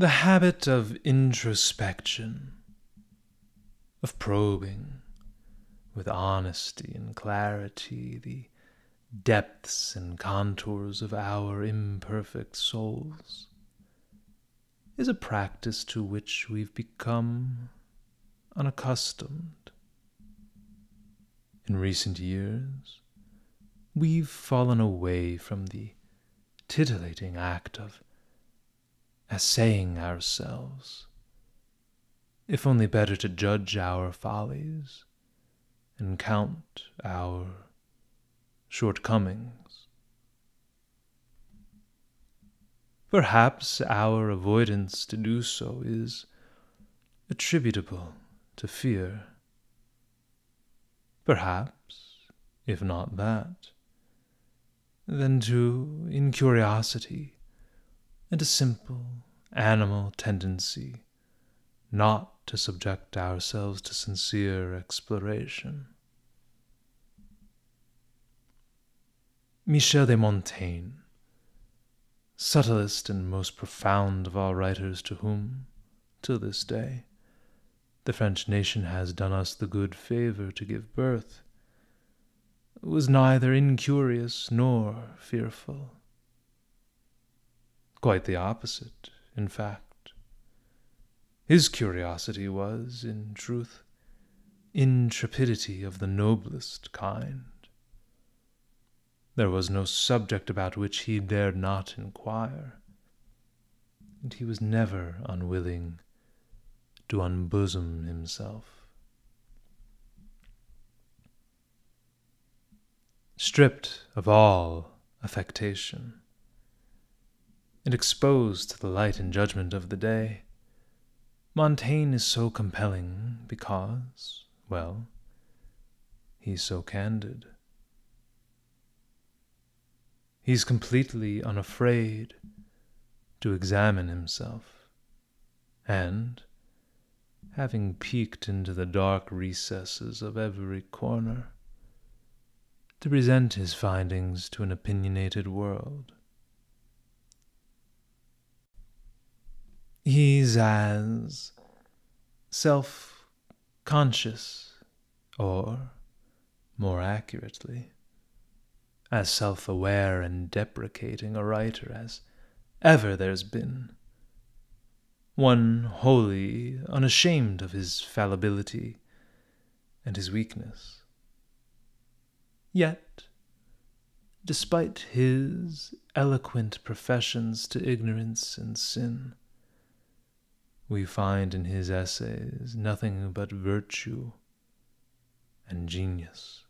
The habit of introspection, of probing with honesty and clarity the depths and contours of our imperfect souls, is a practice to which we've become unaccustomed. In recent years, we've fallen away from the titillating act of assaying ourselves, if only better to judge our follies and count our shortcomings. Perhaps our avoidance to do so is attributable to fear. Perhaps, if not that, then to incuriosity and a simple animal tendency not to subject ourselves to sincere exploration. Michel de Montaigne, subtlest and most profound of all writers to whom, till this day, the French nation has done us the good favor to give birth, was neither incurious nor fearful. Quite the opposite, in fact. His curiosity was, in truth, intrepidity of the noblest kind. There was no subject about which he dared not inquire, and he was never unwilling to unbosom himself. Stripped of all affectation, and exposed to the light and judgment of the day, Montaigne is so compelling because, well, he's so candid. He's completely unafraid to examine himself, and, having peeked into the dark recesses of every corner, to present his findings to an opinionated world. He's as self conscious, or, more accurately, as self aware and deprecating a writer as ever there's been. One wholly unashamed of his fallibility and his weakness. Yet, despite his eloquent professions to ignorance and sin, we find in his essays nothing but virtue and genius.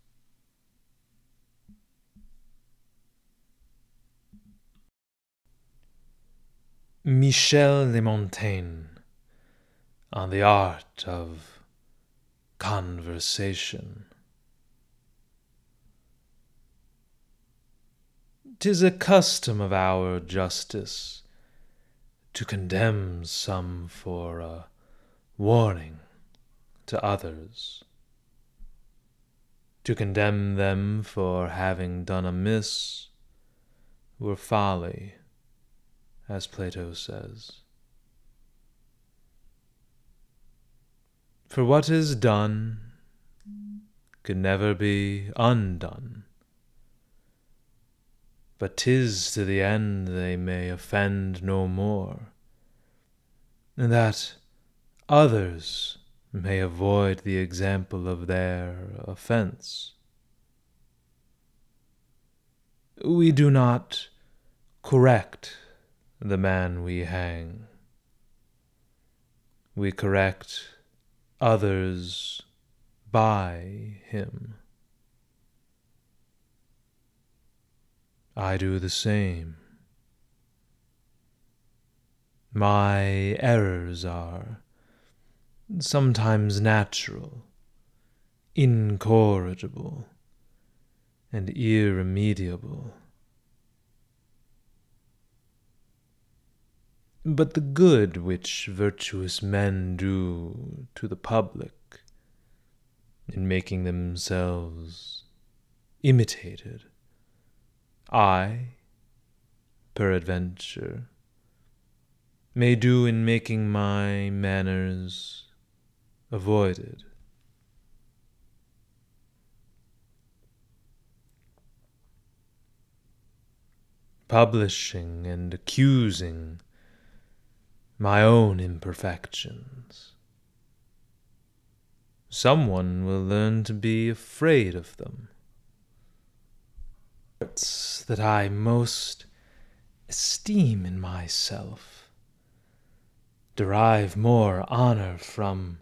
Michel de Montaigne on the art of conversation. Tis a custom of our justice to condemn some for a warning to others, to condemn them for having done amiss were folly, as Plato says. For what is done can never be undone but 'tis to the end they may offend no more, and that others may avoid the example of their offense. We do not correct the man we hang. We correct others by him. I do the same. My errors are sometimes natural, incorrigible, and irremediable. But the good which virtuous men do to the public in making themselves imitated I, peradventure, may do in making my manners avoided. Publishing and accusing my own imperfections. Someone will learn to be afraid of them. That I most esteem in myself derive more honor from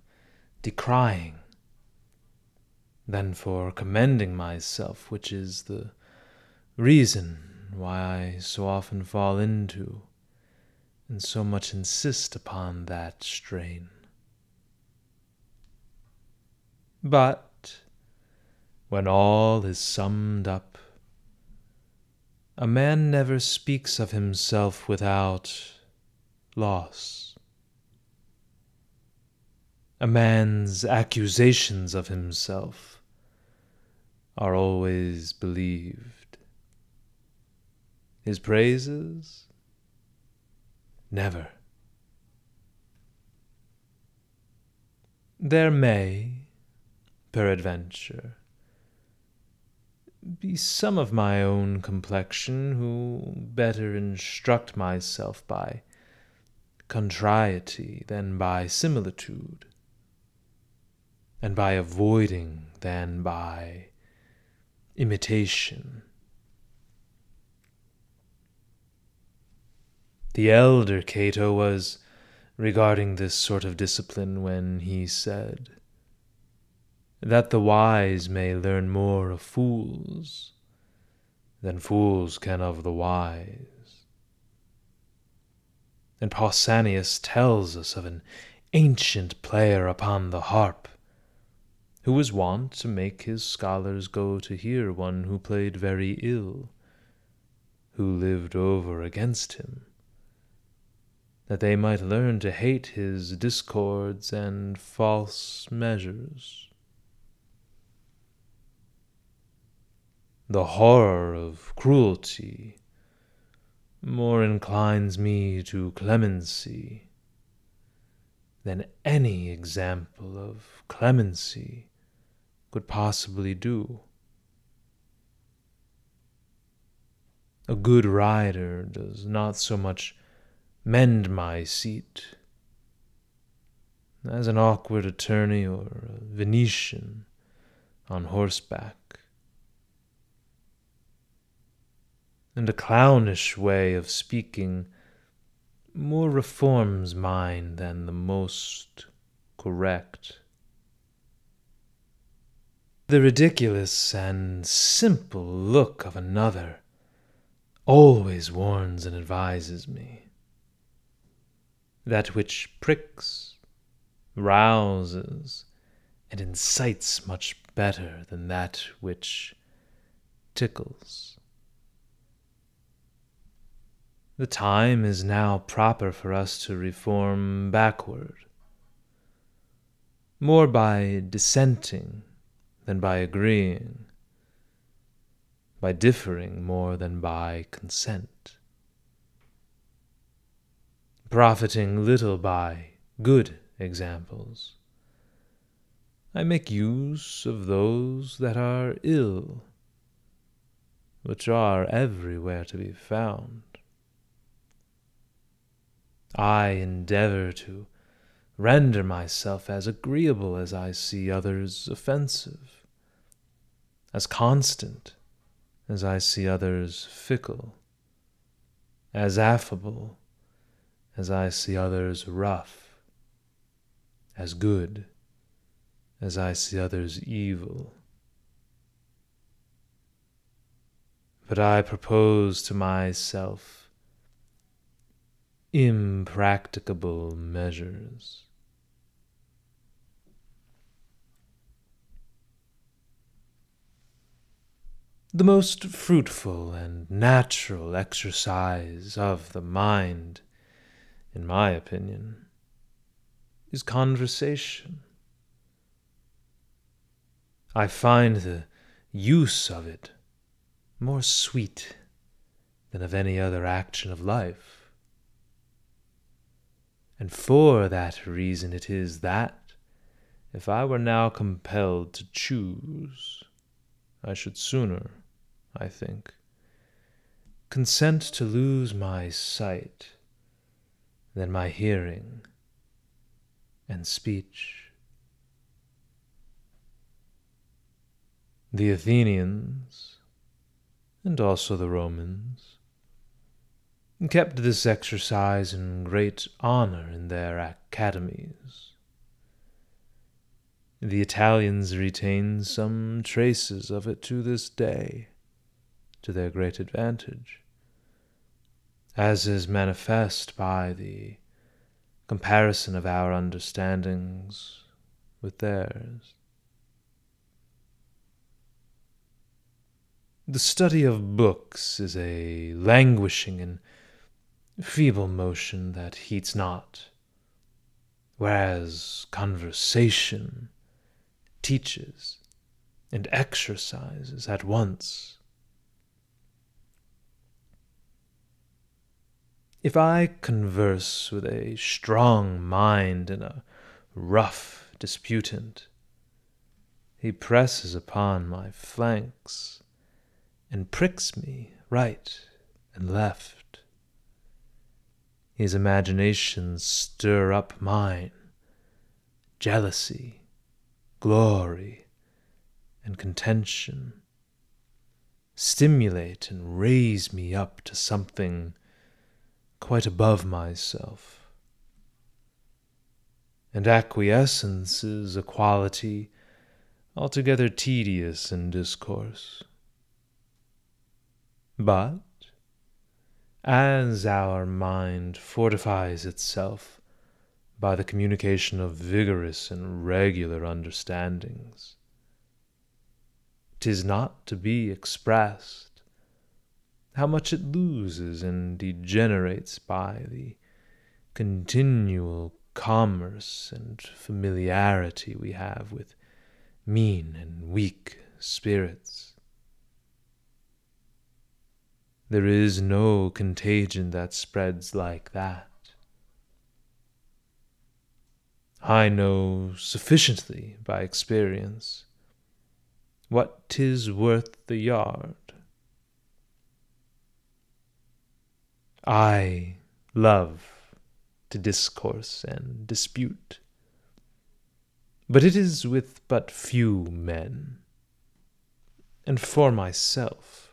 decrying than for commending myself, which is the reason why I so often fall into and so much insist upon that strain. But when all is summed up, a man never speaks of himself without loss. A man's accusations of himself are always believed. His praises? Never. There may, peradventure, be some of my own complexion who better instruct myself by contrariety than by similitude and by avoiding than by imitation. The elder Cato was regarding this sort of discipline when he said, That the wise may learn more of fools than fools can of the wise. And Pausanias tells us of an ancient player upon the harp who was wont to make his scholars go to hear one who played very ill, who lived over against him, that they might learn to hate his discords and false measures. The horror of cruelty more inclines me to clemency than any example of clemency could possibly do. A good rider does not so much mend my seat as an awkward attorney or a Venetian on horseback. And a clownish way of speaking more reforms mine than the most correct. The ridiculous and simple look of another always warns and advises me. That which pricks, rouses, and incites much better than that which tickles. The time is now proper for us to reform backward, more by dissenting than by agreeing, by differing more than by consent, profiting little by good examples. I make use of those that are ill, which are everywhere to be found. I endeavor to render myself as agreeable as I see others offensive as constant as I see others fickle, as affable as I see others rough, as good as I see others evil. But I propose to myself impracticable measures. The most fruitful and natural exercise of the mind, in my opinion, is conversation. I find the use of it more sweet than of any other action of life. And for that reason it is that, if I were now compelled to choose, I should sooner, I think, consent to lose my sight than my hearing and speech. The Athenians, and also the Romans, kept this exercise in great honor in their academies. The Italians retain some traces of it to this day, to their great advantage, as is manifest by the comparison of our understandings with theirs. The study of books is a languishing and feeble motion that heats not, whereas conversation teaches and exercises at once. If I converse with a strong mind and a rough disputant, he presses upon my flanks and pricks me right and left. His imaginations stir up mine, jealousy, glory, and contention, stimulate and raise me up to something quite above myself. And acquiescence is a quality altogether tedious in discourse. But as our mind fortifies itself by the communication of vigorous and regular understandings, tis not to be expressed how much it loses and degenerates by the continual commerce and familiarity we have with mean and weak spirits. There is no contagion that spreads like that. I know sufficiently by experience what 'tis worth the yard. I love to discourse and dispute, but it is with but few men, and for myself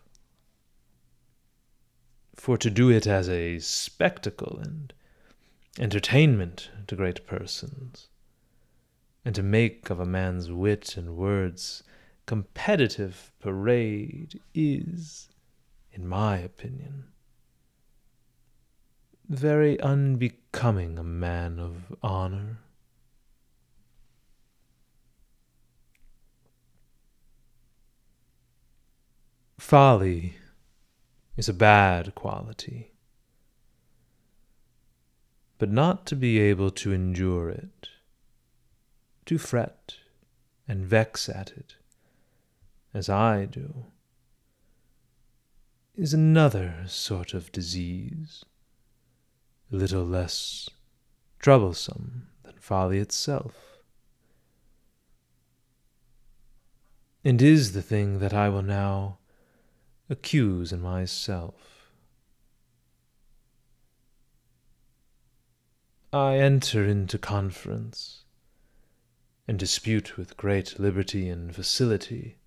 for to do it as a spectacle and entertainment to great persons, and to make of a man's wit and words competitive parade is, in my opinion, very unbecoming a man of honor. Folly is a bad quality. But not to be able to endure it, to fret and vex at it, as I do, is another sort of disease, a little less troublesome than folly itself, and is the thing that I will now accuse in myself. I enter into conference and dispute with great liberty and facility,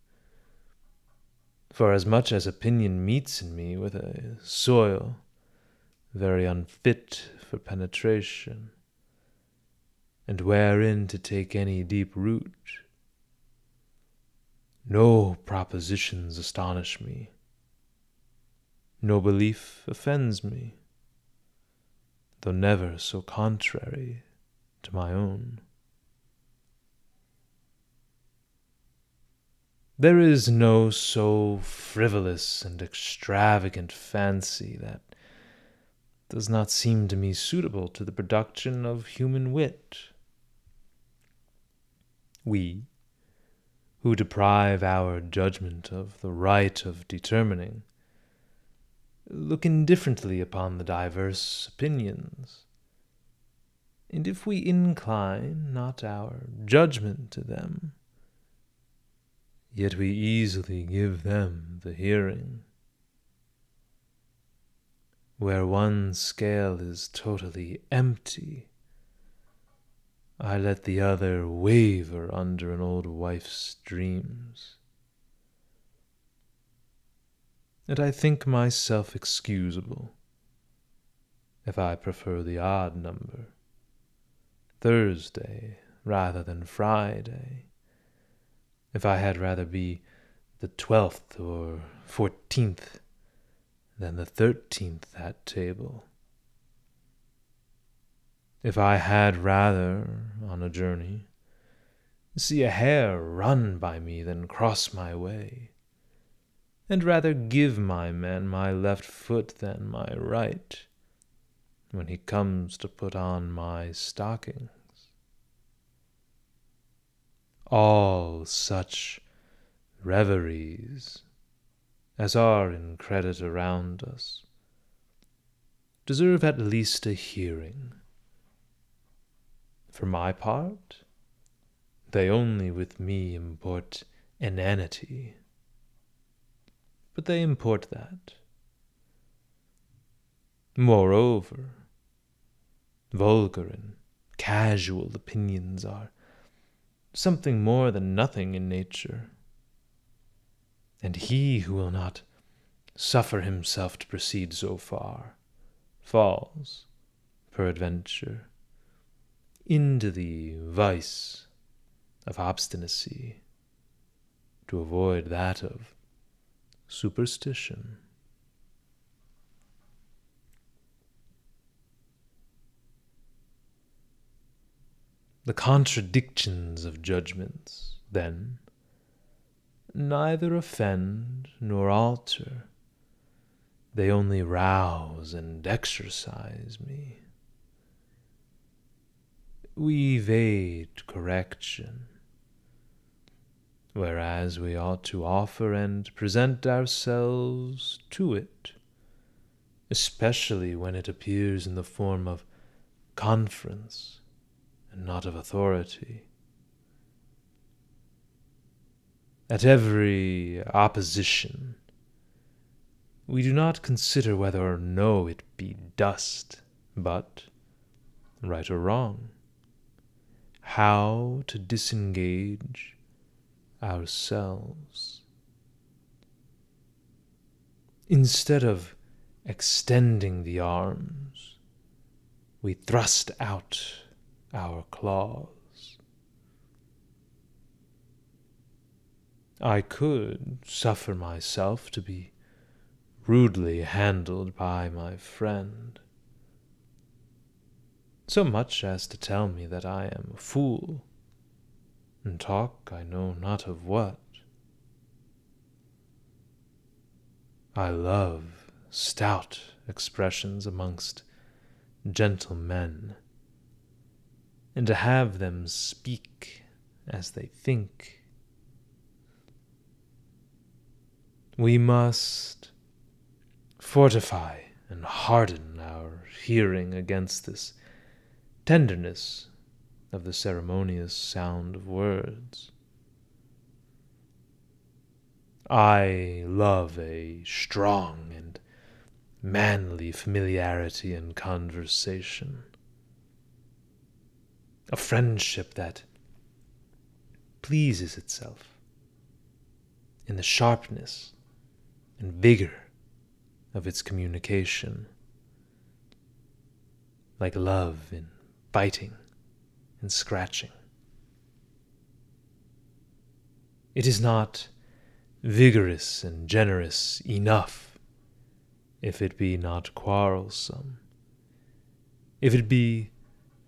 for as much as opinion meets in me with a soil very unfit for penetration, and wherein to take any deep root, no propositions astonish me no belief offends me, though never so contrary to my own. There is no so frivolous and extravagant fancy that does not seem to me suitable to the production of human wit. We, who deprive our judgment of the right of determining look indifferently upon the diverse opinions, And if we incline not our judgment to them, yet we easily give them the hearing. Where one scale is totally empty, I let the other waver under an old wife's dreams. And I think myself excusable if I prefer the odd number, Thursday rather than Friday, if I had rather be the twelfth or fourteenth than the thirteenth at table. If I had rather, on a journey, see a hare run by me than cross my way, and rather give my man my left foot than my right, when he comes to put on my stockings. All such reveries as are in credit around us deserve at least a hearing. For my part, they only with me import inanity, but they import that. Moreover, vulgar and casual opinions are something more than nothing in nature. And he who will not suffer himself to proceed so far falls, peradventure, into the vice of obstinacy to avoid that of superstition. The contradictions of judgments, then, neither offend nor alter, they only rouse and exercise me. We evade correction, whereas we ought to offer and present ourselves to it, especially when it appears in the form of conference and not of authority. At every opposition, we do not consider whether or no it be dust, but, right or wrong, how to disengage ourselves. Instead of extending the arms, we thrust out our claws. I could suffer myself to be rudely handled by my friend, so much as to tell me that I am a fool, and talk I know not of what. I love stout expressions amongst gentlemen and to have them speak as they think. We must fortify and harden our hearing against this tenderness of the ceremonious sound of words. I love a strong and manly familiarity in conversation a friendship that pleases itself in the sharpness and vigor of its communication, like love in biting and scratching. It is not vigorous and generous enough if it be not quarrelsome, if it be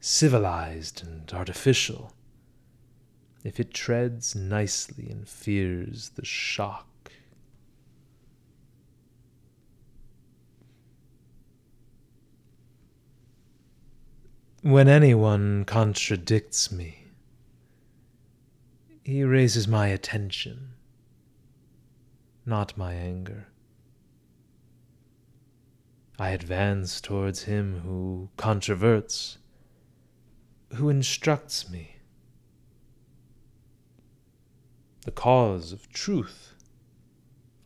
civilized and artificial, if it treads nicely and fears the shock. When anyone contradicts me, he raises my attention, not my anger. I advance towards him who controverts who instructs me. The cause of truth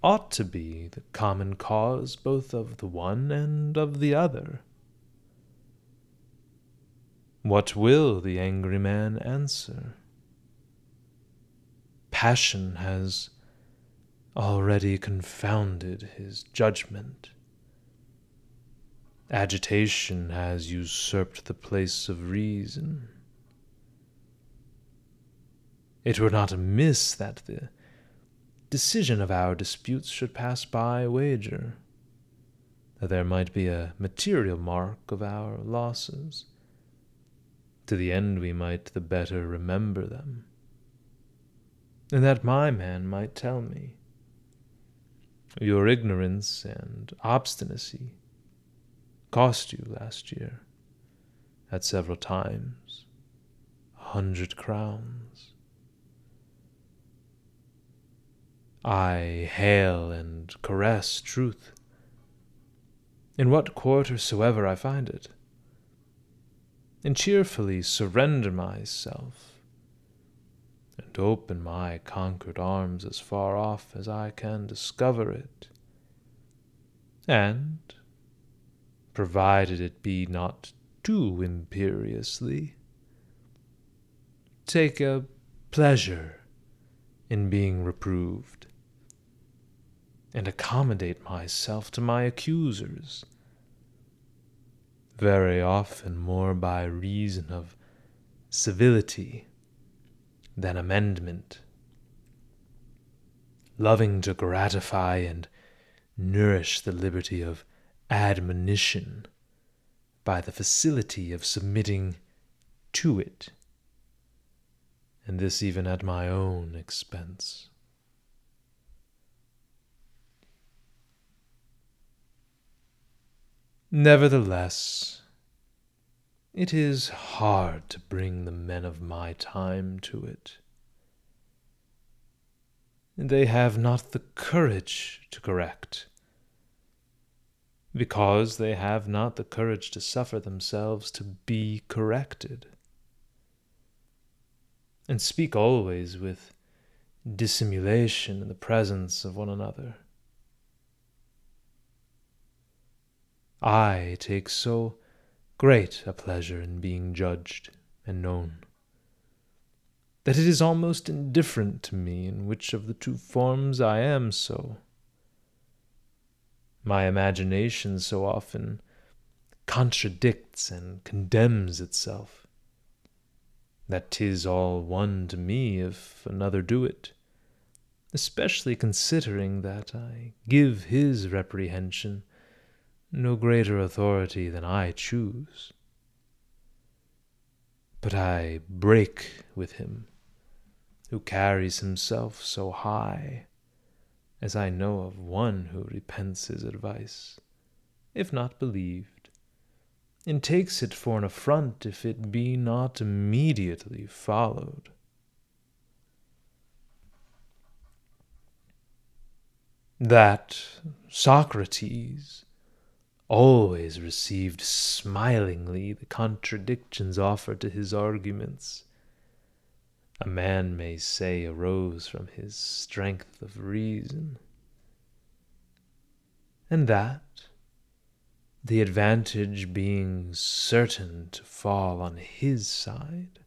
ought to be the common cause both of the one and of the other. What will the angry man answer? Passion has already confounded his judgment. Agitation has usurped the place of reason. It were not amiss that the decision of our disputes should pass by wager, that there might be a material mark of our losses, to the end we might the better remember them, and that my man might tell me, Your ignorance and obstinacy cost you last year, at several times, a hundred crowns. I hail and caress truth, in what quarter soever I find it, and cheerfully surrender myself, and open my conquered arms as far off as I can discover it, and provided it be not too imperiously. Take a pleasure in being reproved, and accommodate myself to my accusers, very often more by reason of civility than amendment, loving to gratify and nourish the liberty of admonition by the facility of submitting to it, and this even at my own expense. Nevertheless, it is hard to bring the men of my time to it. They have not the courage to correct because they have not the courage to suffer themselves to be corrected. And speak always with dissimulation in the presence of one another. I take so great a pleasure in being judged and known that it is almost indifferent to me in which of the two forms I am so. My imagination so often contradicts and condemns itself, that 'tis all one to me if another do it, especially considering that I give his reprehension no greater authority than I choose. But I break with him who carries himself so high as I know of one who repents his advice, if not believed, and takes it for an affront if it be not immediately followed. That Socrates always received smilingly the contradictions offered to his arguments a man may say arose from his strength of reason, and that, the advantage being certain to fall on his side,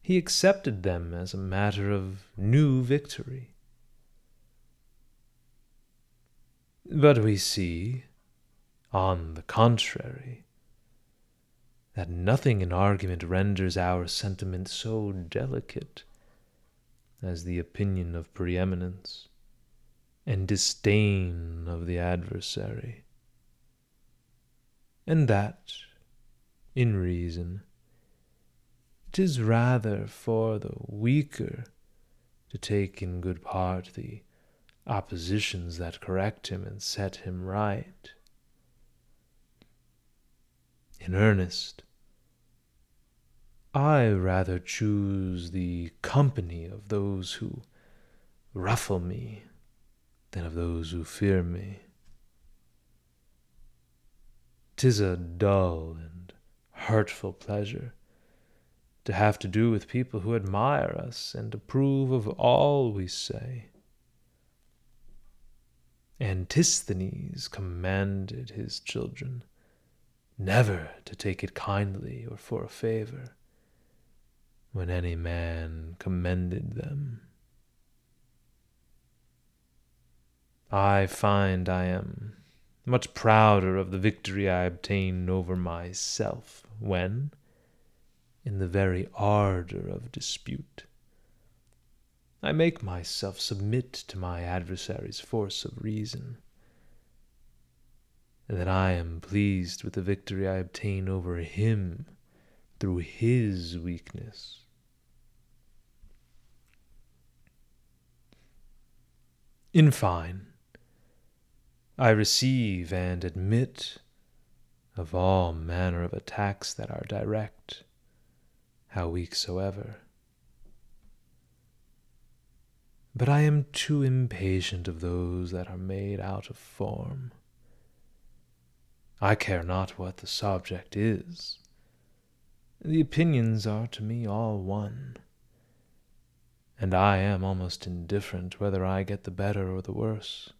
he accepted them as a matter of new victory. But we see, on the contrary, that nothing in argument renders our sentiment so delicate as the opinion of preeminence and disdain of the adversary, and that, in reason, it is rather for the weaker to take in good part the oppositions that correct him and set him right in earnest. I rather choose the company of those who ruffle me than of those who fear me. Tis a dull and hurtful pleasure to have to do with people who admire us and approve of all we say. Antisthenes commanded his children never to take it kindly or for a favor when any man commended them. I find I am much prouder of the victory I obtained over myself when, in the very ardor of dispute, I make myself submit to my adversary's force of reason, and that I am pleased with the victory I obtain over him through his weakness. In fine, I receive and admit of all manner of attacks that are direct, how weak soever. But I am too impatient of those that are made out of form. I care not what the subject is. The opinions are to me all one, and I am almost indifferent whether I get the better or the worse.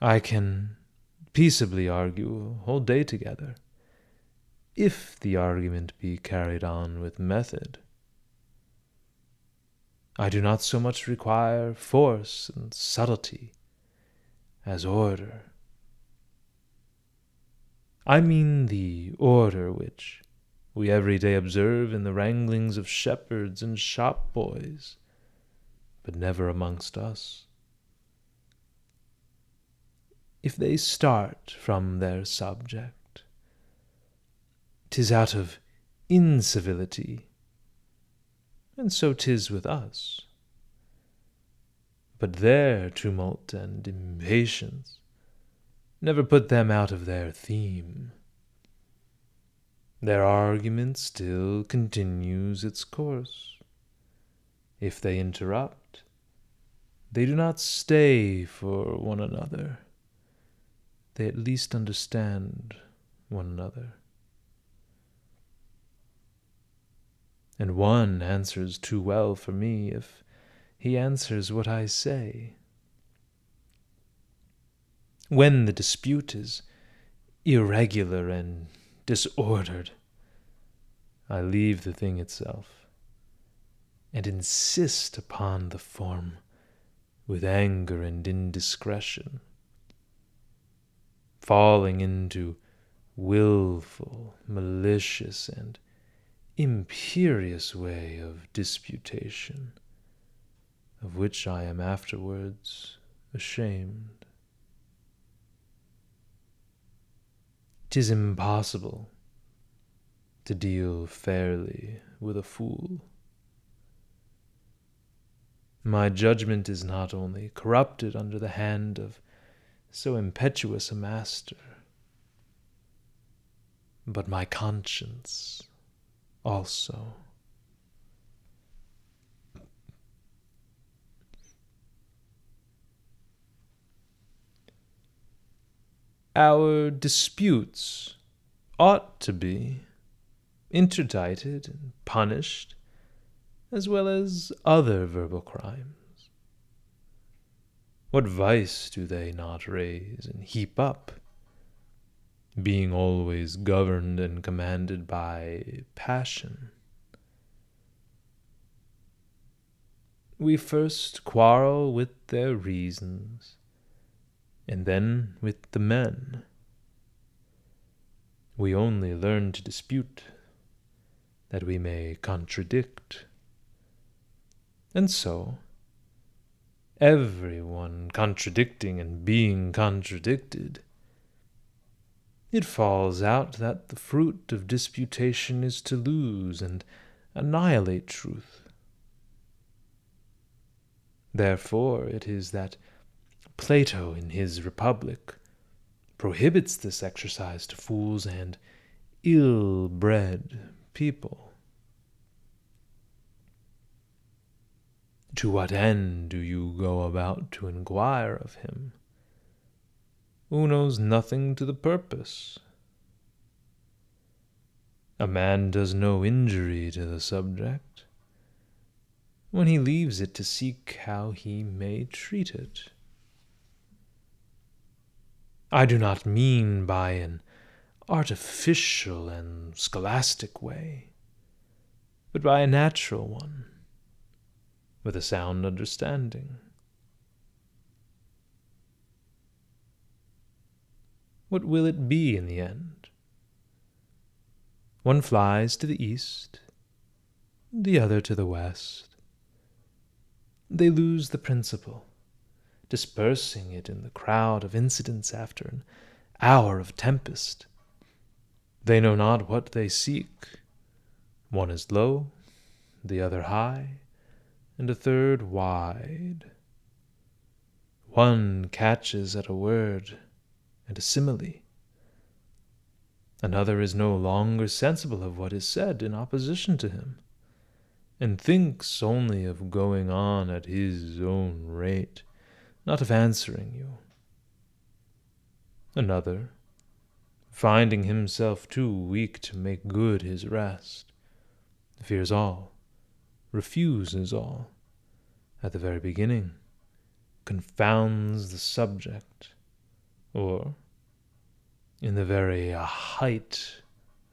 I can peaceably argue a whole day together, if the argument be carried on with method. I do not so much require force and subtlety as order. I mean the order which we every day observe in the wranglings of shepherds and shop boys, but never amongst us if they start from their subject. Tis out of incivility, and so tis with us. But their tumult and impatience never put them out of their theme. Their argument still continues its course. If they interrupt, they do not stay for one another they at least understand one another. And one answers too well for me if he answers what I say. When the dispute is irregular and disordered, I leave the thing itself and insist upon the form with anger and indiscretion falling into wilful, malicious, and imperious way of disputation, of which I am afterwards ashamed. Tis impossible to deal fairly with a fool. My judgment is not only corrupted under the hand of so impetuous a master. But my conscience also. Our disputes ought to be interdicted and punished, as well as other verbal crimes. What vice do they not raise and heap up? Being always governed and commanded by passion. We first quarrel with their reasons, and then with the men. We only learn to dispute that we may contradict. And so, everyone contradicting and being contradicted. It falls out that the fruit of disputation is to lose and annihilate truth. Therefore it is that Plato in his Republic prohibits this exercise to fools and ill bred people. To what end do you go about to inquire of him? Who knows nothing to the purpose, A man does no injury to the subject when he leaves it to seek how he may treat it. I do not mean by an artificial and scholastic way, but by a natural one, with a sound understanding. What will it be in the end? One flies to the east, the other to the west. They lose the principle, dispersing it in the crowd of incidents after an hour of tempest. They know not what they seek. One is low, the other high, and a third wide. One catches at a word and a simile. Another is no longer sensible of what is said in opposition to him, and thinks only of going on at his own rate, not of answering you. Another, finding himself too weak to make good his rest, fears all, refuses all, at the very beginning, confounds the subject, or, in the very uh, height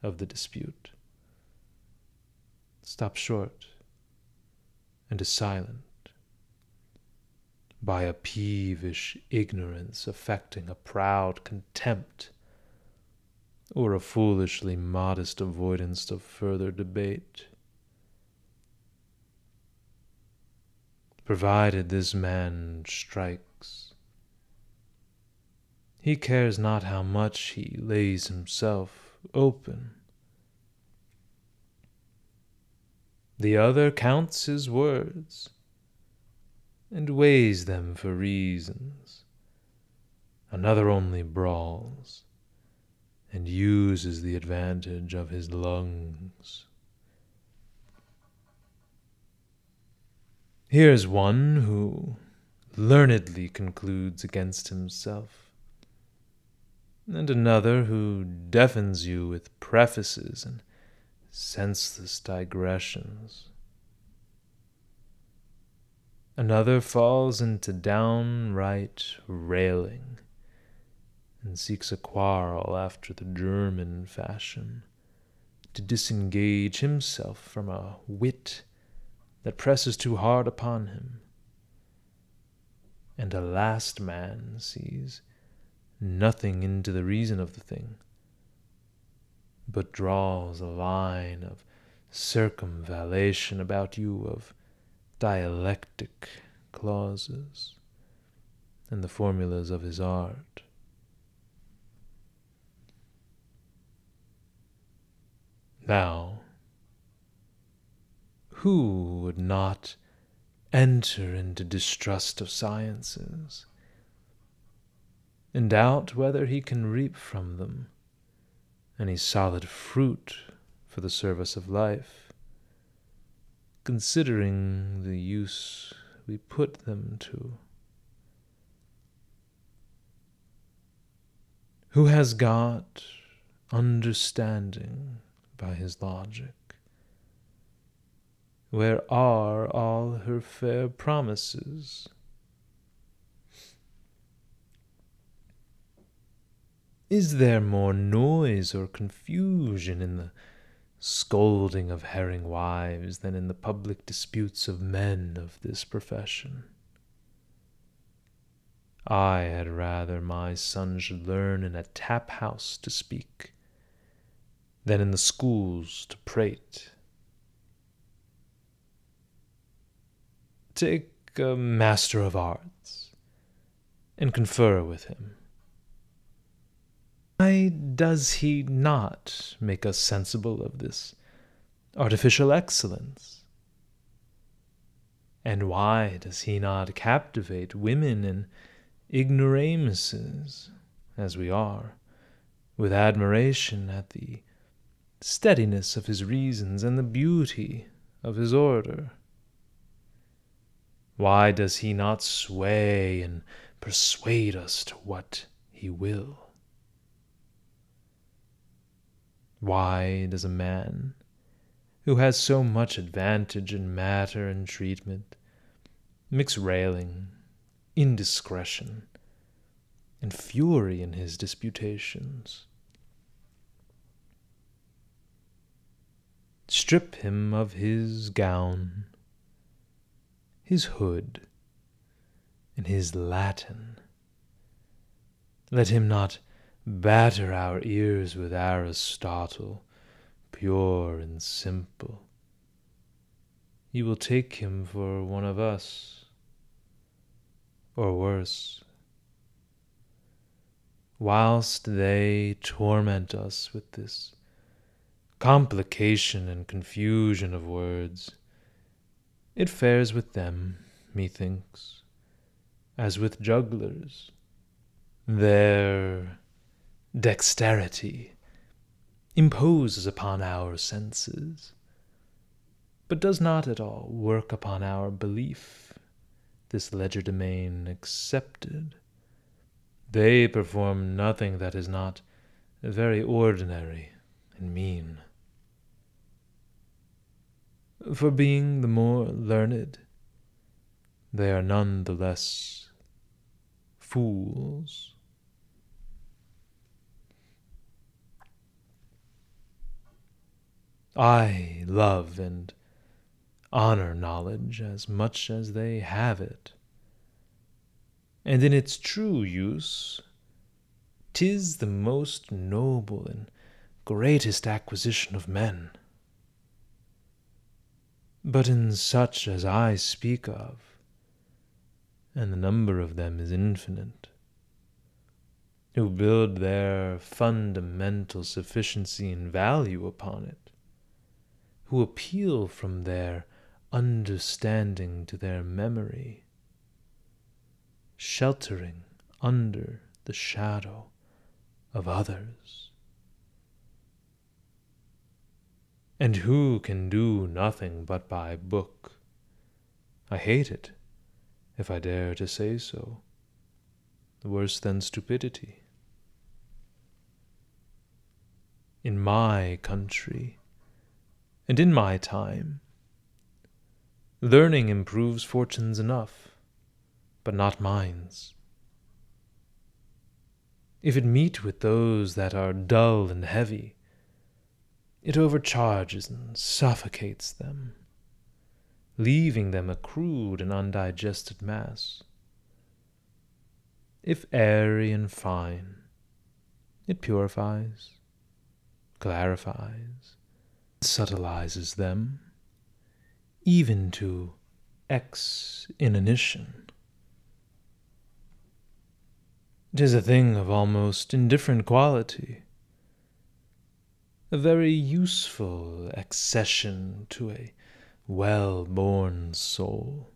of the dispute, stops short and is silent by a peevish ignorance affecting a proud contempt or a foolishly modest avoidance of further debate. Provided this man strikes, he cares not how much he lays himself open. The other counts his words and weighs them for reasons. Another only brawls and uses the advantage of his lungs. Here's one who learnedly concludes against himself, and another who deafens you with prefaces and senseless digressions. Another falls into downright railing and seeks a quarrel after the German fashion, to disengage himself from a wit that presses too hard upon him. And a last man sees nothing into the reason of the thing, but draws a line of circumvallation about you of dialectic clauses and the formulas of his art. Now, who would not enter into distrust of sciences, and doubt whether he can reap from them any solid fruit for the service of life? considering the use we put them to. Who has got understanding by his logic? Where are all her fair promises? Is there more noise or confusion in the scolding of herring wives than in the public disputes of men of this profession. I had rather my son should learn in a tap house to speak than in the schools to prate. Take a master of arts and confer with him. Why does he not make us sensible of this artificial excellence? And why does he not captivate women and ignoramuses, as we are, with admiration at the steadiness of his reasons and the beauty of his order? Why does he not sway and persuade us to what he will? Why does a man, who has so much advantage in matter and treatment, mix railing, indiscretion, and fury in his disputations? Strip him of his gown, his hood, and his Latin. Let him not batter our ears with Aristotle, pure and simple. You will take him for one of us, or worse. Whilst they torment us with this complication and confusion of words. It fares with them, methinks, as with jugglers. Their dexterity imposes upon our senses, but does not at all work upon our belief, this legerdemain accepted. They perform nothing that is not very ordinary and mean for being the more learned, they are none the less fools. I love and honor knowledge as much as they have it, and in its true use, tis the most noble and greatest acquisition of men. But in such as I speak of, and the number of them is infinite, who build their fundamental sufficiency and value upon it, who appeal from their understanding to their memory, sheltering under the shadow of others. And who can do nothing but by book? I hate it, if I dare to say so. Worse than stupidity. In my country, and in my time, learning improves fortunes enough, but not minds. If it meet with those that are dull and heavy, it overcharges and suffocates them, leaving them a crude and undigested mass. If airy and fine, it purifies, clarifies, subtilizes them, even to ex inanition. It is a thing of almost indifferent quality a very useful accession to a well born soul,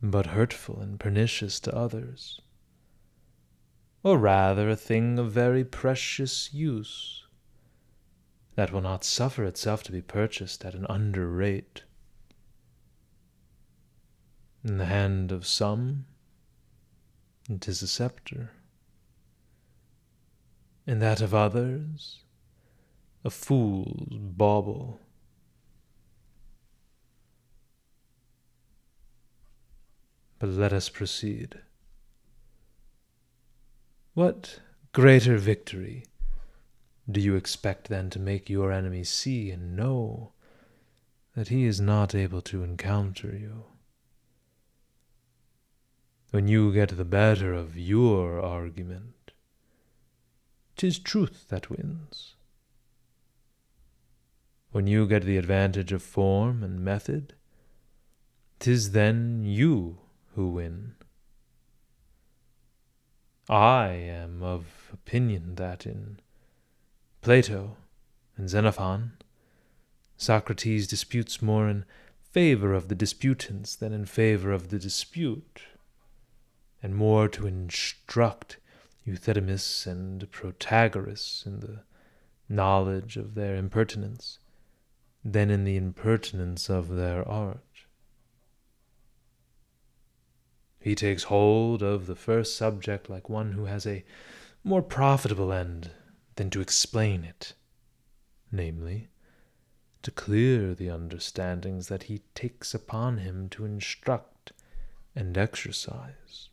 but hurtful and pernicious to others, or rather a thing of very precious use that will not suffer itself to be purchased at an under rate. In the hand of some, it is a sceptre. In that of others, a fool's bauble. But let us proceed. What greater victory do you expect then to make your enemy see and know that he is not able to encounter you? When you get the better of your argument, 'tis truth that wins when you get the advantage of form and method, 'tis then you who win. I am of opinion that in Plato and Xenophon, Socrates disputes more in favor of the disputants than in favor of the dispute, and more to instruct Euthydemus and Protagoras in the knowledge of their impertinence than in the impertinence of their art. He takes hold of the first subject like one who has a more profitable end than to explain it namely, to clear the understandings that he takes upon him to instruct and exercise.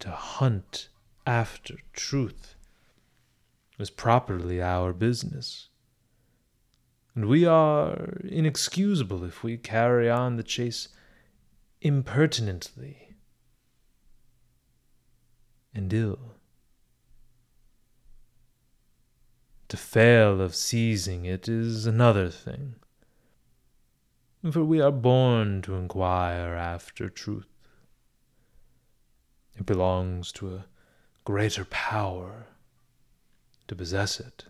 To hunt after truth is properly our business, and we are inexcusable if we carry on the chase impertinently and ill. To fail of seizing it is another thing, for we are born to inquire after truth. It belongs to a greater power to possess it.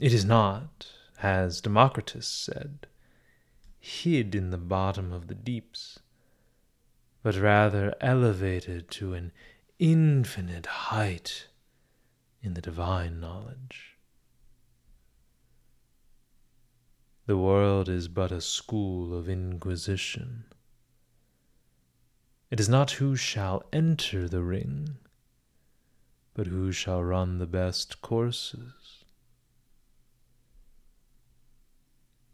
It is not, as Democritus said, hid in the bottom of the deeps, but rather elevated to an infinite height in the divine knowledge. The world is but a school of inquisition. It is not who shall enter the ring, but who shall run the best courses.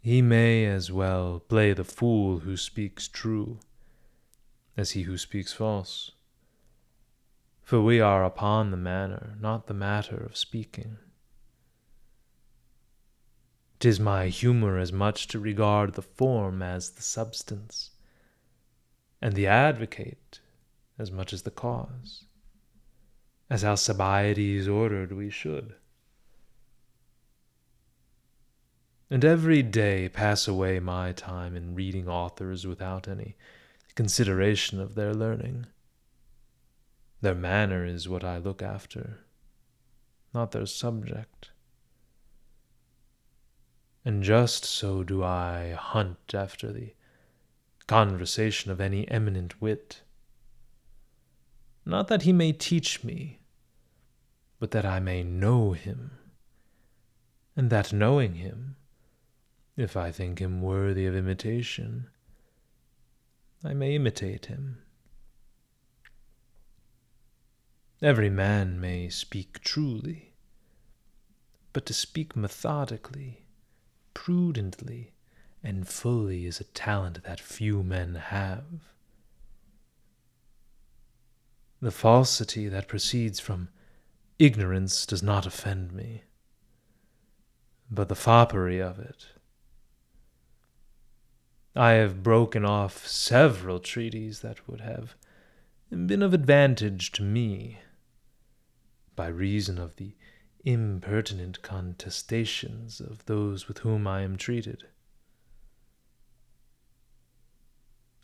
He may as well play the fool who speaks true as he who speaks false. For we are upon the manner, not the matter of speaking. Tis my humour as much to regard the form as the substance, and the advocate as much as the cause, as Alcibiades ordered we should. And every day pass away my time in reading authors without any consideration of their learning. Their manner is what I look after, not their subject. And just so do I hunt after the conversation of any eminent wit. Not that he may teach me, but that I may know him, and that knowing him, if I think him worthy of imitation, I may imitate him. Every man may speak truly, but to speak methodically, prudently, and fully is a talent that few men have. The falsity that proceeds from ignorance does not offend me, but the foppery of it. I have broken off several treaties that would have been of advantage to me by reason of the impertinent contestations of those with whom I am treated.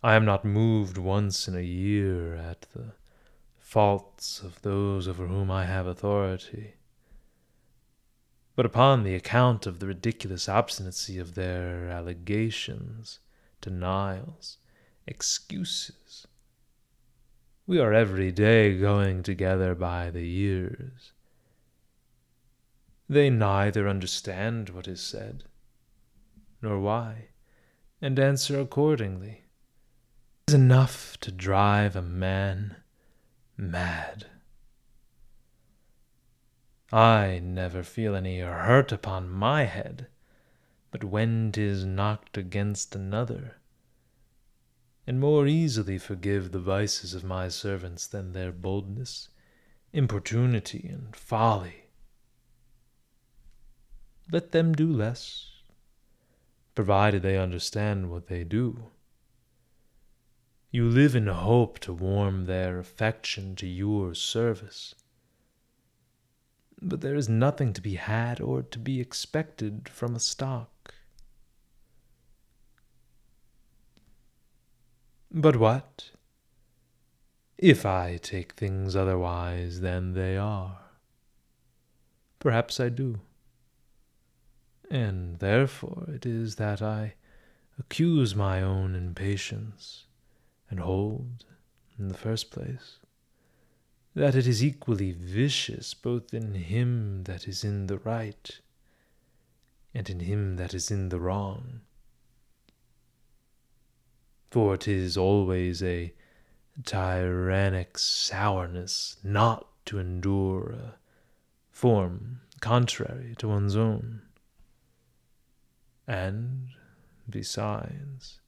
I am not moved once in a year at the faults of those over whom I have authority, but upon the account of the ridiculous obstinacy of their allegations, denials, excuses, we are every day going together by the years. They neither understand what is said, nor why, and answer accordingly. It is enough to drive a man mad. I never feel any hurt upon my head, but when 'tis knocked against another, and more easily forgive the vices of my servants than their boldness, importunity, and folly. Let them do less, provided they understand what they do. You live in hope to warm their affection to your service. But there is nothing to be had or to be expected from a stock. But what? If I take things otherwise than they are? Perhaps I do. And therefore it is that I accuse my own impatience, and hold, in the first place, that it is equally vicious both in him that is in the right and in him that is in the wrong for 'tis always a tyrannic sourness not to endure a form contrary to one's own. And, besides,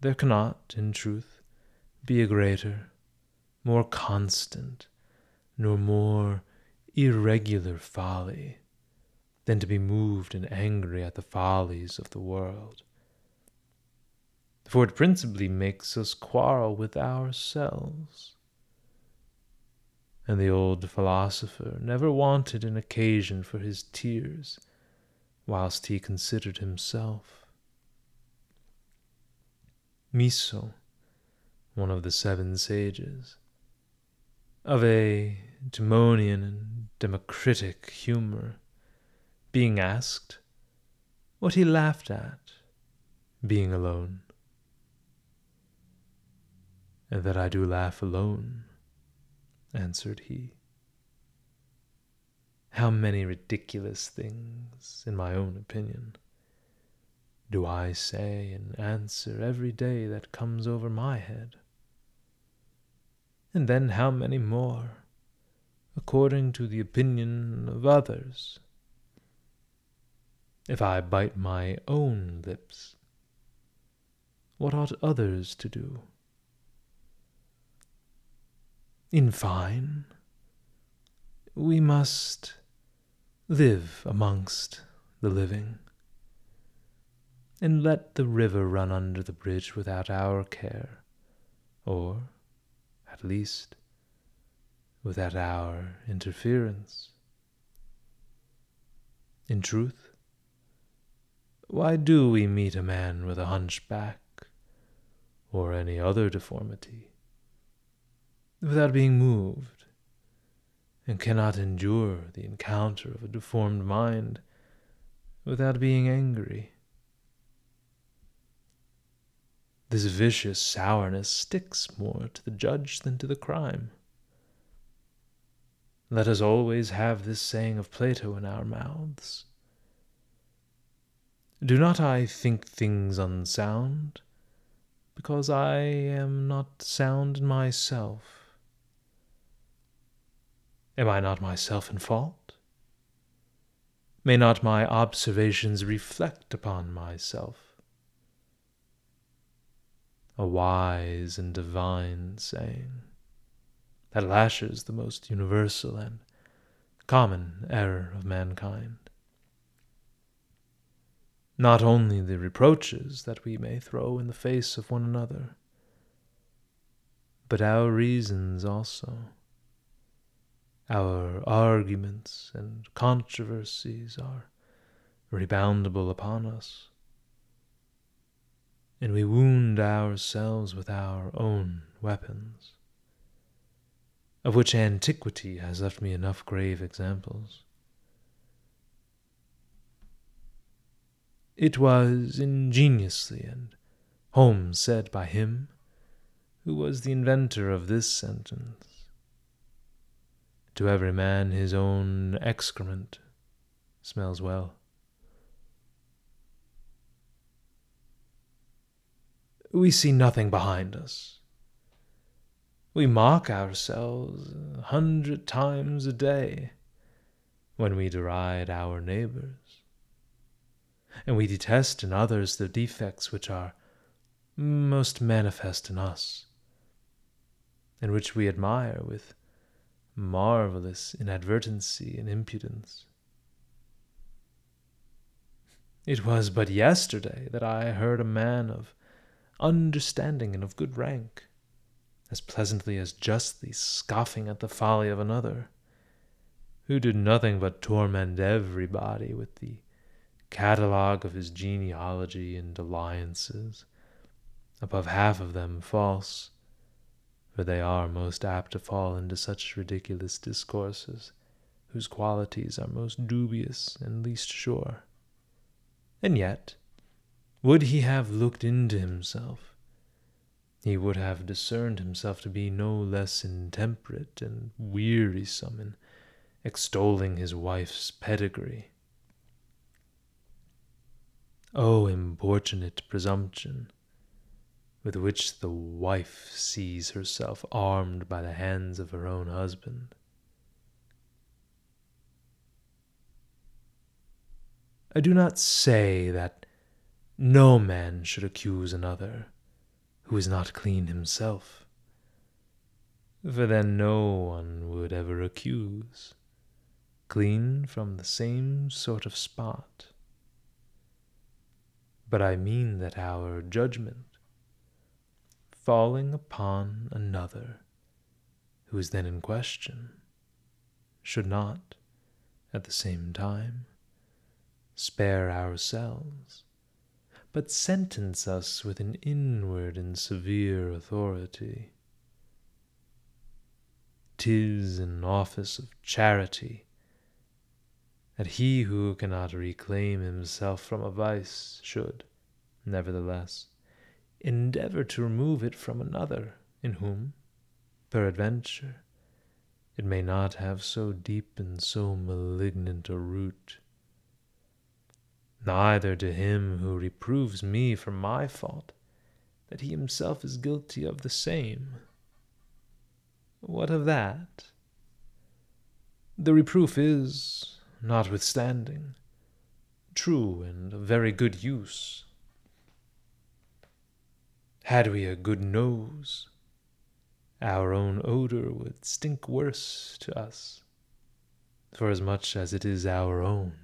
there cannot, in truth, be a greater, more constant, nor more irregular folly than to be moved and angry at the follies of the world. For it principally makes us quarrel with ourselves. And the old philosopher never wanted an occasion for his tears whilst he considered himself. Miso, one of the seven sages, of a Timonian and Democritic humor, being asked what he laughed at, being alone. That I do laugh alone, answered he. How many ridiculous things, in my own opinion, do I say and answer every day that comes over my head? And then how many more, according to the opinion of others? If I bite my own lips, what ought others to do? In fine, we must live amongst the living, and let the river run under the bridge without our care, or, at least, without our interference. In truth, why do we meet a man with a hunchback, or any other deformity, without being moved? and cannot endure the encounter of a deformed mind without being angry. This vicious sourness sticks more to the judge than to the crime. Let us always have this saying of Plato in our mouths Do not I think things unsound, because I am not sound in myself? Am I not myself in fault? May not my observations reflect upon myself? A wise and divine saying that lashes the most universal and common error of mankind. Not only the reproaches that we may throw in the face of one another, but our reasons also our arguments and controversies are reboundable upon us, and we wound ourselves with our own weapons, of which antiquity has left me enough grave examples. It was ingeniously and home said by him who was the inventor of this sentence to every man his own excrement smells well. We see nothing behind us. We mock ourselves a hundred times a day when we deride our neighbors, and we detest in others the defects which are most manifest in us, and which we admire with marvelous inadvertency and impudence. It was but yesterday that I heard a man of understanding and of good rank, as pleasantly as justly scoffing at the folly of another, who did nothing but torment everybody with the catalogue of his genealogy and alliances, above half of them false, for they are most apt to fall into such ridiculous discourses, whose qualities are most dubious and least sure. And yet, would he have looked into himself, he would have discerned himself to be no less intemperate and wearisome in extolling his wife's pedigree. O importunate presumption! With which the wife sees herself armed by the hands of her own husband. I do not say that no man should accuse another who is not clean himself, for then no one would ever accuse, clean from the same sort of spot. But I mean that our judgment, falling upon another who is then in question, should not, at the same time, spare ourselves, but sentence us with an inward and severe authority. Tis an office of charity that he who cannot reclaim himself from a vice should, nevertheless, endeavor to remove it from another, in whom, peradventure, it may not have so deep and so malignant a root. Neither to him who reproves me for my fault, that he himself is guilty of the same. What of that? The reproof is, notwithstanding, true and of very good use. Had we a good nose, our own odor would stink worse to us, for as much as it is our own.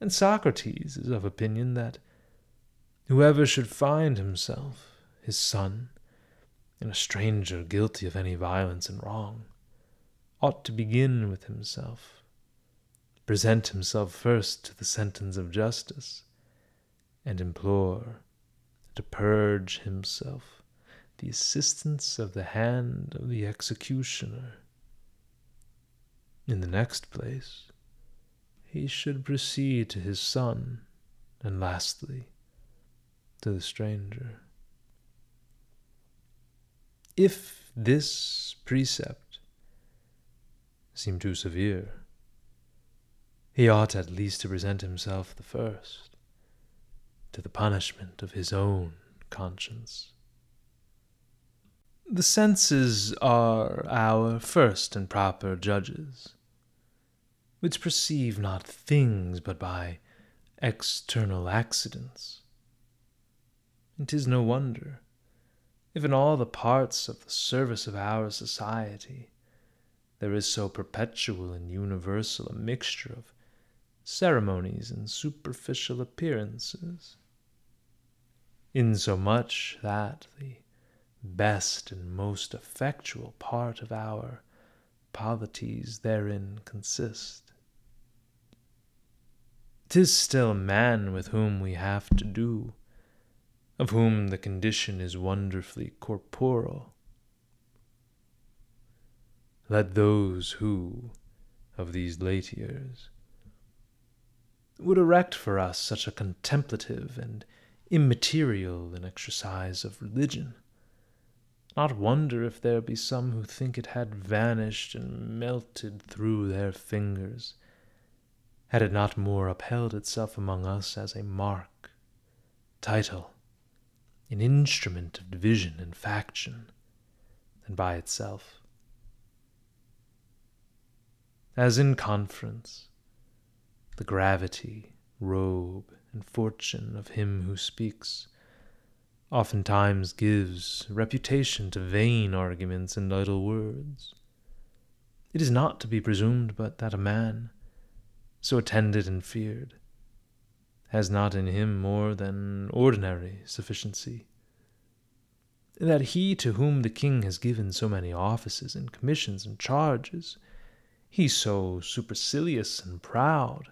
And Socrates is of opinion that whoever should find himself, his son, in a stranger guilty of any violence and wrong, ought to begin with himself, present himself first to the sentence of justice, and implore to purge himself the assistance of the hand of the executioner. In the next place, he should proceed to his son, and lastly, to the stranger. If this precept seem too severe, he ought at least to present himself the first to the punishment of his own conscience. The senses are our first and proper judges, which perceive not things but by external accidents. It is no wonder, if in all the parts of the service of our society there is so perpetual and universal a mixture of ceremonies and superficial appearances, insomuch that the best and most effectual part of our polities therein consist. Tis still man with whom we have to do, of whom the condition is wonderfully corporal. Let those who, of these late years, would erect for us such a contemplative and immaterial an exercise of religion, not wonder if there be some who think it had vanished and melted through their fingers, had it not more upheld itself among us as a mark, title, an instrument of division and faction, than by itself. As in conference, the gravity, robe, and fortune of him who speaks oftentimes gives reputation to vain arguments and idle words. It is not to be presumed but that a man, so attended and feared, has not in him more than ordinary sufficiency. That he to whom the king has given so many offices and commissions and charges, he so supercilious and proud,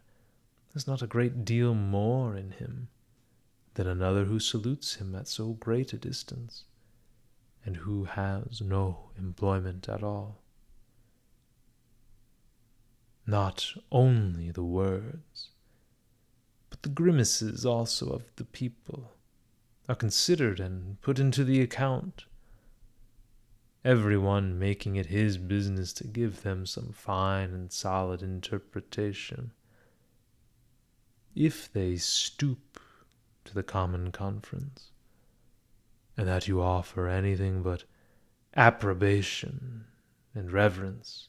has not a great deal more in him than another who salutes him at so great a distance, and who has no employment at all. Not only the words, but the grimaces also of the people are considered and put into the account, every one making it his business to give them some fine and solid interpretation. If they stoop to the common conference, and that you offer anything but approbation and reverence.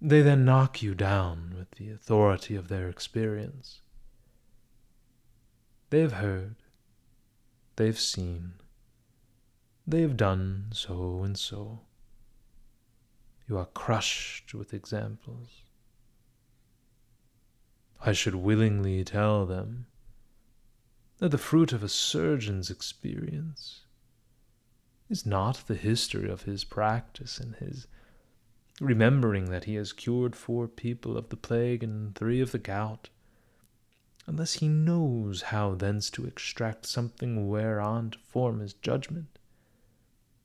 They then knock you down with the authority of their experience. They have heard, they've seen, they have done so and so. You are crushed with examples. I should willingly tell them that the fruit of a surgeon's experience is not the history of his practice and his remembering that he has cured four people of the plague and three of the gout, unless he knows how thence to extract something whereon to form his judgment,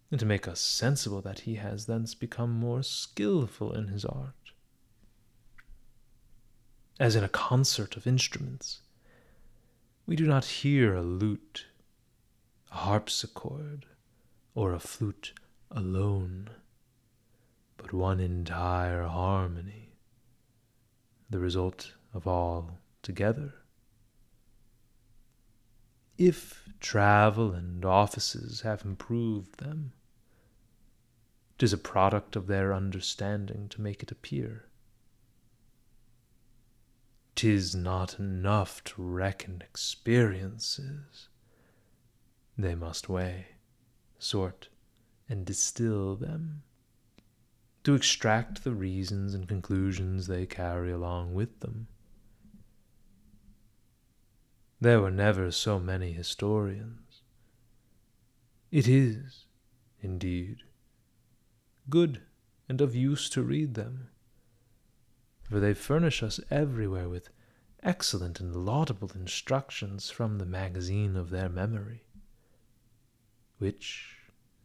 and to make us sensible that he has thence become more skilful in his art. As in a concert of instruments, we do not hear a lute, a harpsichord, or a flute alone, but one entire harmony, the result of all together. If travel and offices have improved them, them, 'tis a product of their understanding to make it appear. 'Tis not enough to reckon experiences, they must weigh sort, and distill them, to extract the reasons and conclusions they carry along with them. There were never so many historians. It is, indeed, good and of use to read them, for they furnish us everywhere with excellent and laudable instructions from the magazine of their memory which,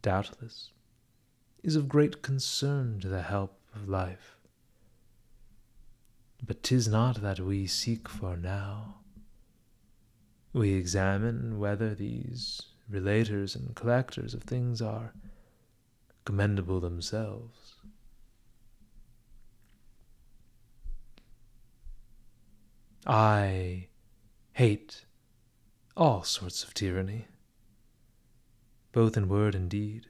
doubtless, is of great concern to the help of life. But 'tis not that we seek for now. We examine whether these relators and collectors of things are commendable themselves. I hate all sorts of tyranny both in word and deed.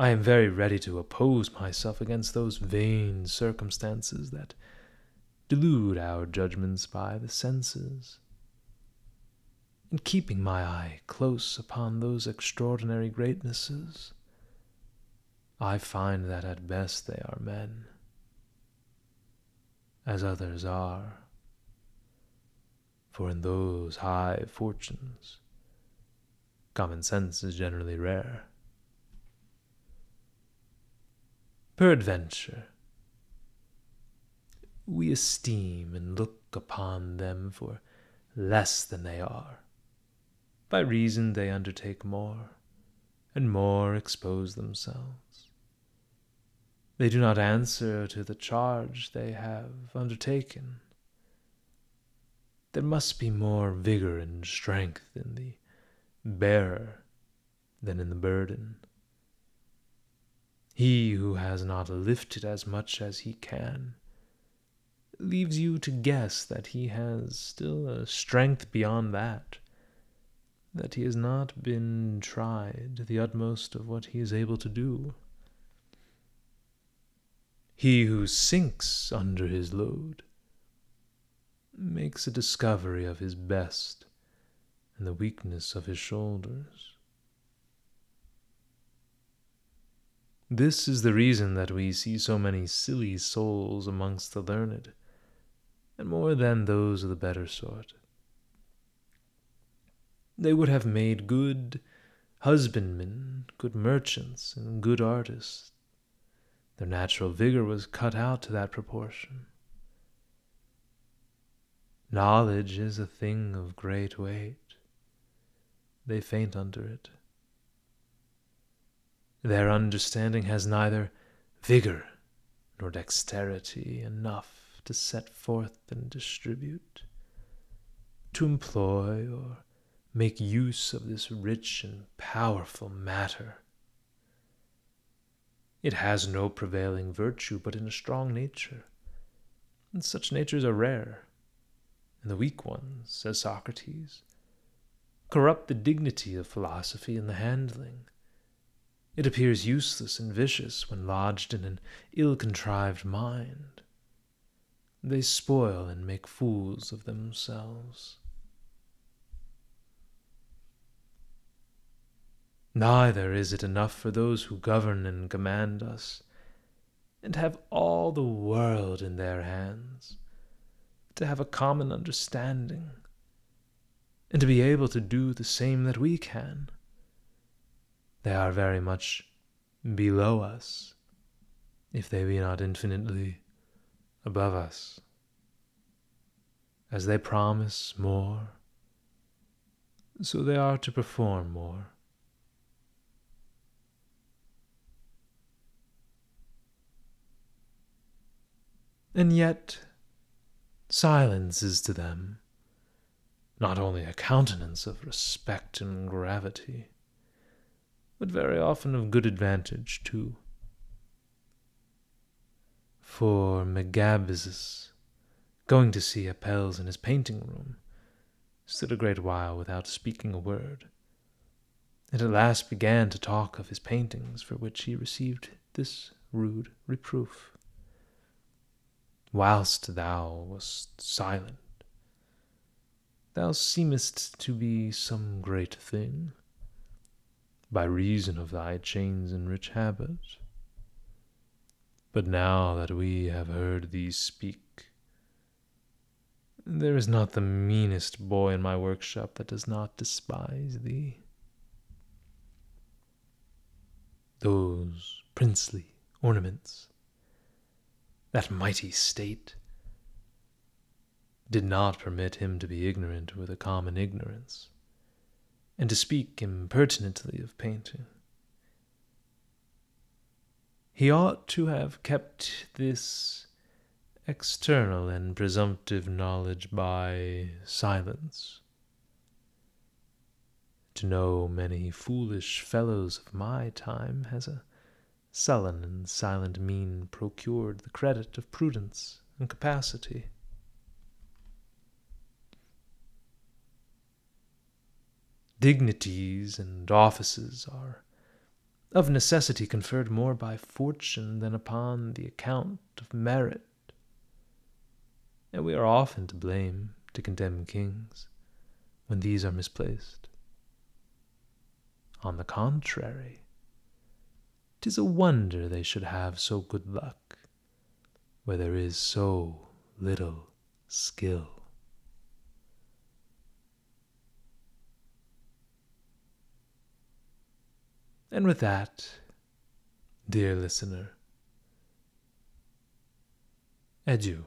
I am very ready to oppose myself against those vain circumstances that delude our judgments by the senses. In keeping my eye close upon those extraordinary greatnesses, I find that at best they are men, as others are. For in those high fortunes, Common sense is generally rare. Peradventure, we esteem and look upon them for less than they are. By reason they undertake more, and more expose themselves. They do not answer to the charge they have undertaken. There must be more vigor and strength in the bearer than in the burden. He who has not lifted as much as he can leaves you to guess that he has still a strength beyond that, that he has not been tried to the utmost of what he is able to do. He who sinks under his load makes a discovery of his best and the weakness of his shoulders. This is the reason that we see so many silly souls amongst the learned, and more than those of the better sort. They would have made good husbandmen, good merchants, and good artists. Their natural vigor was cut out to that proportion. Knowledge is a thing of great weight they faint under it. Their understanding has neither vigor nor dexterity enough to set forth and distribute, to employ or make use of this rich and powerful matter. It has no prevailing virtue but in a strong nature, and such natures are rare, and the weak ones, says Socrates, corrupt the dignity of philosophy in the handling, It appears useless and vicious when lodged in an ill contrived mind. They spoil and make fools of themselves. Neither is it enough for those who govern and command us, and have all the world in their hands, to have a common understanding, and to be able to do the same that we can. They are very much below us, if they be not infinitely above us. As they promise more, so they are to perform more. And yet, silence is to them not only a countenance of respect and gravity, but very often of good advantage too. For Megabyzus, going to see Apelles in his painting room, stood a great while without speaking a word, and at last began to talk of his paintings, for which he received this rude reproof. Whilst thou wast silent, thou seemest to be some great thing by reason of thy chains and rich habit. But now that we have heard thee speak, there is not the meanest boy in my workshop that does not despise thee. Those princely ornaments, that mighty state, did not permit him to be ignorant with a common ignorance and to speak impertinently of painting. He ought to have kept this external and presumptive knowledge by silence. To know many foolish fellows of my time has a sullen and silent mien procured the credit of prudence and capacity. dignities and offices are of necessity conferred more by fortune than upon the account of merit. And we are often to blame to condemn kings when these are misplaced. On the contrary, 'tis a wonder they should have so good luck where there is so little skill. And with that, dear listener, adieu.